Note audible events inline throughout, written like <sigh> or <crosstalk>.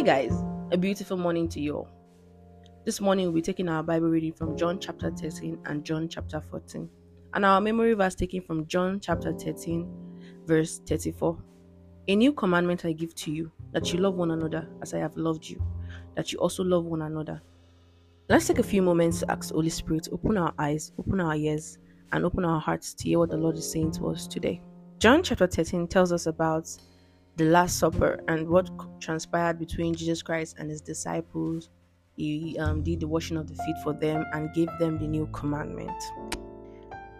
Hi, guys. A beautiful morning to you all. This morning, we'll be taking our Bible reading from John chapter 13 and John chapter 14. And our memory verse taken from John chapter 13, verse 34. A new commandment I give to you, that you love one another as I have loved you, that you also love one another. Let's take a few moments to ask Holy Spirit open our eyes, open our ears, and open our hearts to hear what the Lord is saying to us today. John chapter 13 tells us about the Last Supper and what transpired between Jesus Christ and his disciples. He um, did the washing of the feet for them and gave them the new commandment.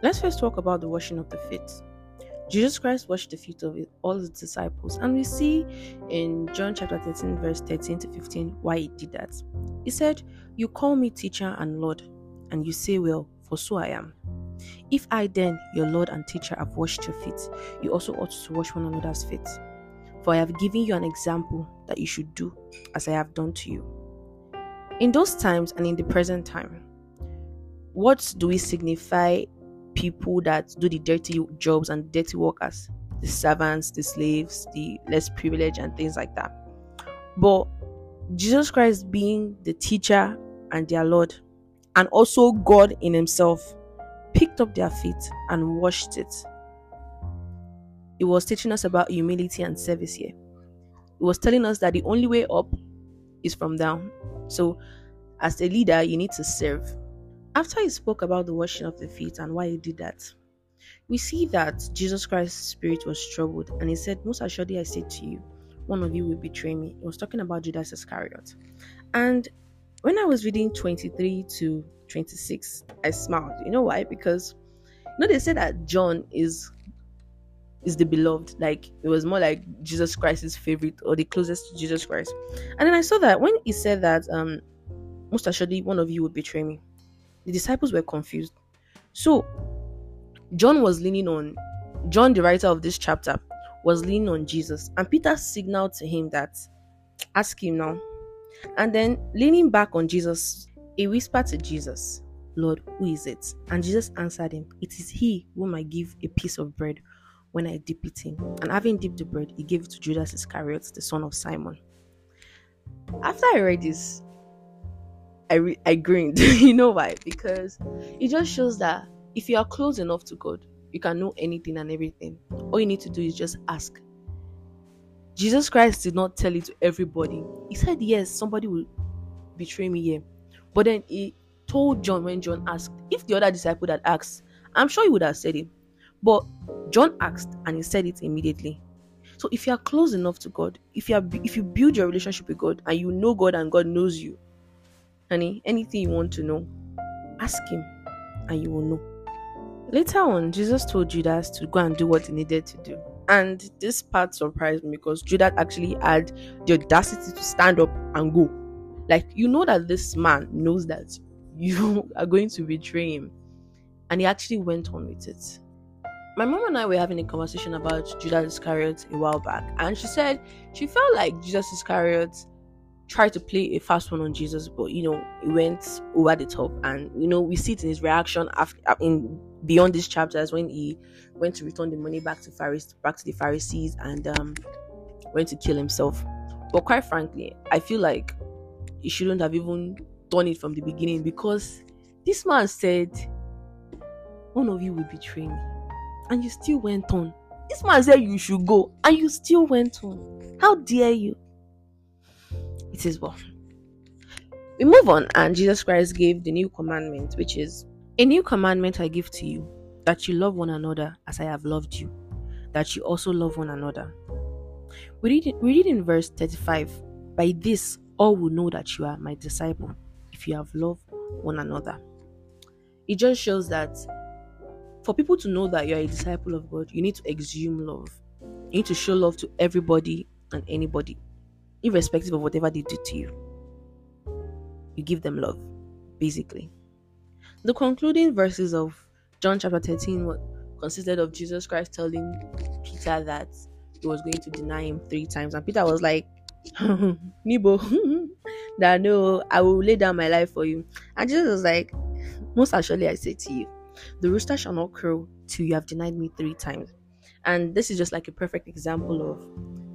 Let's first talk about the washing of the feet. Jesus Christ washed the feet of all his disciples, and we see in John chapter 13, verse 13 to 15, why he did that. He said, You call me teacher and Lord, and you say, Well, for so I am. If I then, your Lord and teacher, have washed your feet, you also ought to wash one another's feet. For I have given you an example that you should do as I have done to you. In those times and in the present time, what do we signify people that do the dirty jobs and dirty workers? The servants, the slaves, the less privileged, and things like that. But Jesus Christ being the teacher and their Lord, and also God in Himself, picked up their feet and washed it it was teaching us about humility and service here. It was telling us that the only way up is from down. So, as a leader, you need to serve. After he spoke about the washing of the feet and why he did that, we see that Jesus Christ's spirit was troubled and he said, Most assuredly, I say to you, one of you will betray me. He was talking about Judas Iscariot. And when I was reading 23 to 26, I smiled. You know why? Because you know they say that John is is the beloved. Like it was more like Jesus Christ's favorite or the closest to Jesus Christ. And then I saw that when he said that, um, most assuredly one of you would betray me, the disciples were confused. So John was leaning on John, the writer of this chapter, was leaning on Jesus, and Peter signaled to him that ask him now. And then leaning back on Jesus, he whispered to Jesus, Lord, who is it? And Jesus answered him, It is he whom I give a piece of bread when I dip it in. And having dipped the bread, he gave it to Judas Iscariot, the son of Simon. After I read this, I, re- I grinned. <laughs> you know why? Because it just shows that if you are close enough to God, you can know anything and everything. All you need to do is just ask. Jesus Christ did not tell it to everybody. He said, Yes, somebody will betray me here. But then he told John when John asked, if the other disciple had asked, I'm sure he would have said it. But John asked and he said it immediately. So if you are close enough to God, if you are if you build your relationship with God and you know God and God knows you, honey, anything you want to know, ask him and you will know. Later on, Jesus told Judas to go and do what he needed to do. And this part surprised me because Judas actually had the audacity to stand up and go. Like, you know that this man knows that <laughs> you are going to betray him. And he actually went on with it my mom and I were having a conversation about Judas Iscariot a while back, and she said she felt like Judas Iscariot tried to play a fast one on Jesus, but you know, it went over the top, and you know, we see it in his reaction after in beyond these chapters when he went to return the money back to Pharisees, back to the Pharisees, and um, went to kill himself. But quite frankly, I feel like he shouldn't have even done it from the beginning because this man said, "One of you will betray me." And you still went on. This man said you should go, and you still went on. How dare you? It is well. We move on, and Jesus Christ gave the new commandment, which is a new commandment I give to you that you love one another as I have loved you, that you also love one another. We read, we read in verse 35 By this, all will know that you are my disciple if you have loved one another. It just shows that for people to know that you're a disciple of God, you need to exhume love. You need to show love to everybody and anybody, irrespective of whatever they do to you. You give them love, basically. The concluding verses of John chapter 13 consisted of Jesus Christ telling Peter that he was going to deny him three times. And Peter was like, <laughs> Nibo, <laughs> that no, I will lay down my life for you. And Jesus was like, Most actually, I say to you, the rooster shall not crow till you have denied me three times. And this is just like a perfect example of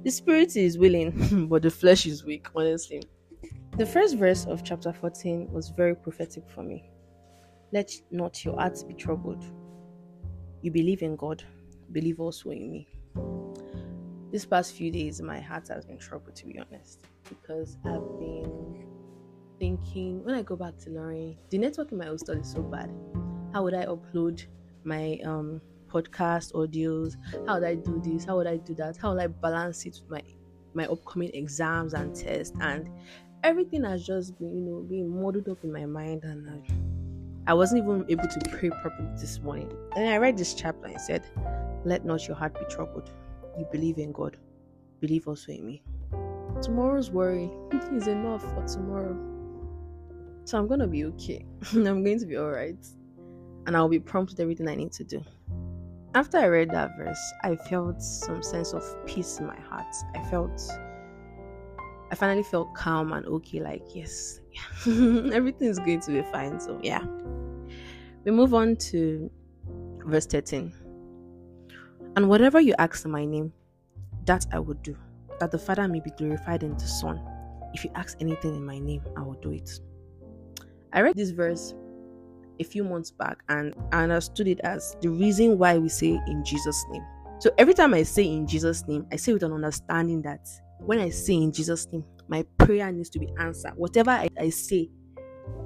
the spirit is willing, <laughs> but the flesh is weak, honestly. The first verse of chapter 14 was very prophetic for me. Let not your hearts be troubled. You believe in God, believe also in me. This past few days, my heart has been troubled, to be honest, because I've been thinking when I go back to learning, the network in my hostel is so bad. How would I upload my um podcast audios? How would I do this? How would I do that? How would I balance it with my my upcoming exams and tests? And everything has just been, you know, being muddled up in my mind, and I, I wasn't even able to pray properly this morning. And I read this chapter and said, "Let not your heart be troubled. You believe in God, believe also in me." Tomorrow's worry is enough for tomorrow. So I'm gonna be okay. <laughs> I'm going to be alright. And I'll be prompt with everything I need to do. After I read that verse, I felt some sense of peace in my heart. I felt I finally felt calm and okay, like, yes, yeah, <laughs> everything's going to be fine. So, yeah. We move on to verse 13. And whatever you ask in my name, that I will do, that the Father may be glorified in the Son. If you ask anything in my name, I will do it. I read this verse a few months back and I understood it as the reason why we say in Jesus' name. So every time I say in Jesus' name, I say with an understanding that when I say in Jesus' name, my prayer needs to be answered. Whatever I, I say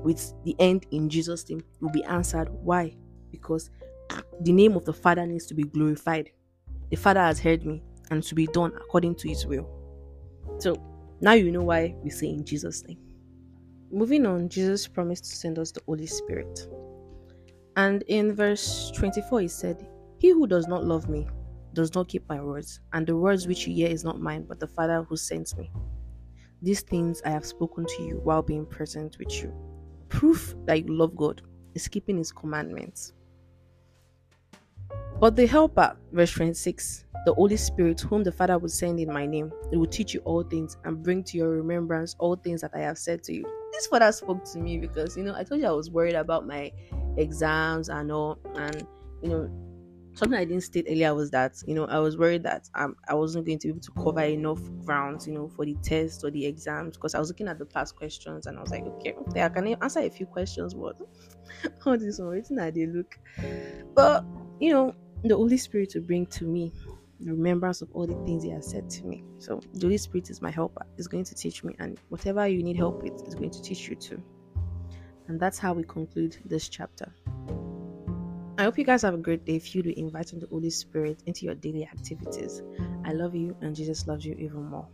with the end in Jesus' name will be answered. Why? Because the name of the Father needs to be glorified. The Father has heard me and to be done according to his will. So now you know why we say in Jesus' name. Moving on, Jesus promised to send us the Holy Spirit. And in verse 24, he said, He who does not love me does not keep my words, and the words which you hear is not mine, but the Father who sent me. These things I have spoken to you while being present with you. Proof that you love God is keeping his commandments. But the Helper, verse 26, the Holy Spirit, whom the Father will send in my name, it will teach you all things and bring to your remembrance all things that I have said to you. This Father spoke to me because, you know, I told you I was worried about my exams and all, and, you know, something I didn't state earlier was that you know I was worried that um, I wasn't going to be able to cover enough grounds you know for the test or the exams because I was looking at the past questions and I was like okay, okay I can answer a few questions but <laughs> all this one waiting at they look? But you know the Holy Spirit will bring to me remembrance of all the things He has said to me so the Holy Spirit is my helper is going to teach me and whatever you need help with is going to teach you too and that's how we conclude this chapter. I hope you guys have a great day filled with inviting the Holy Spirit into your daily activities. I love you, and Jesus loves you even more.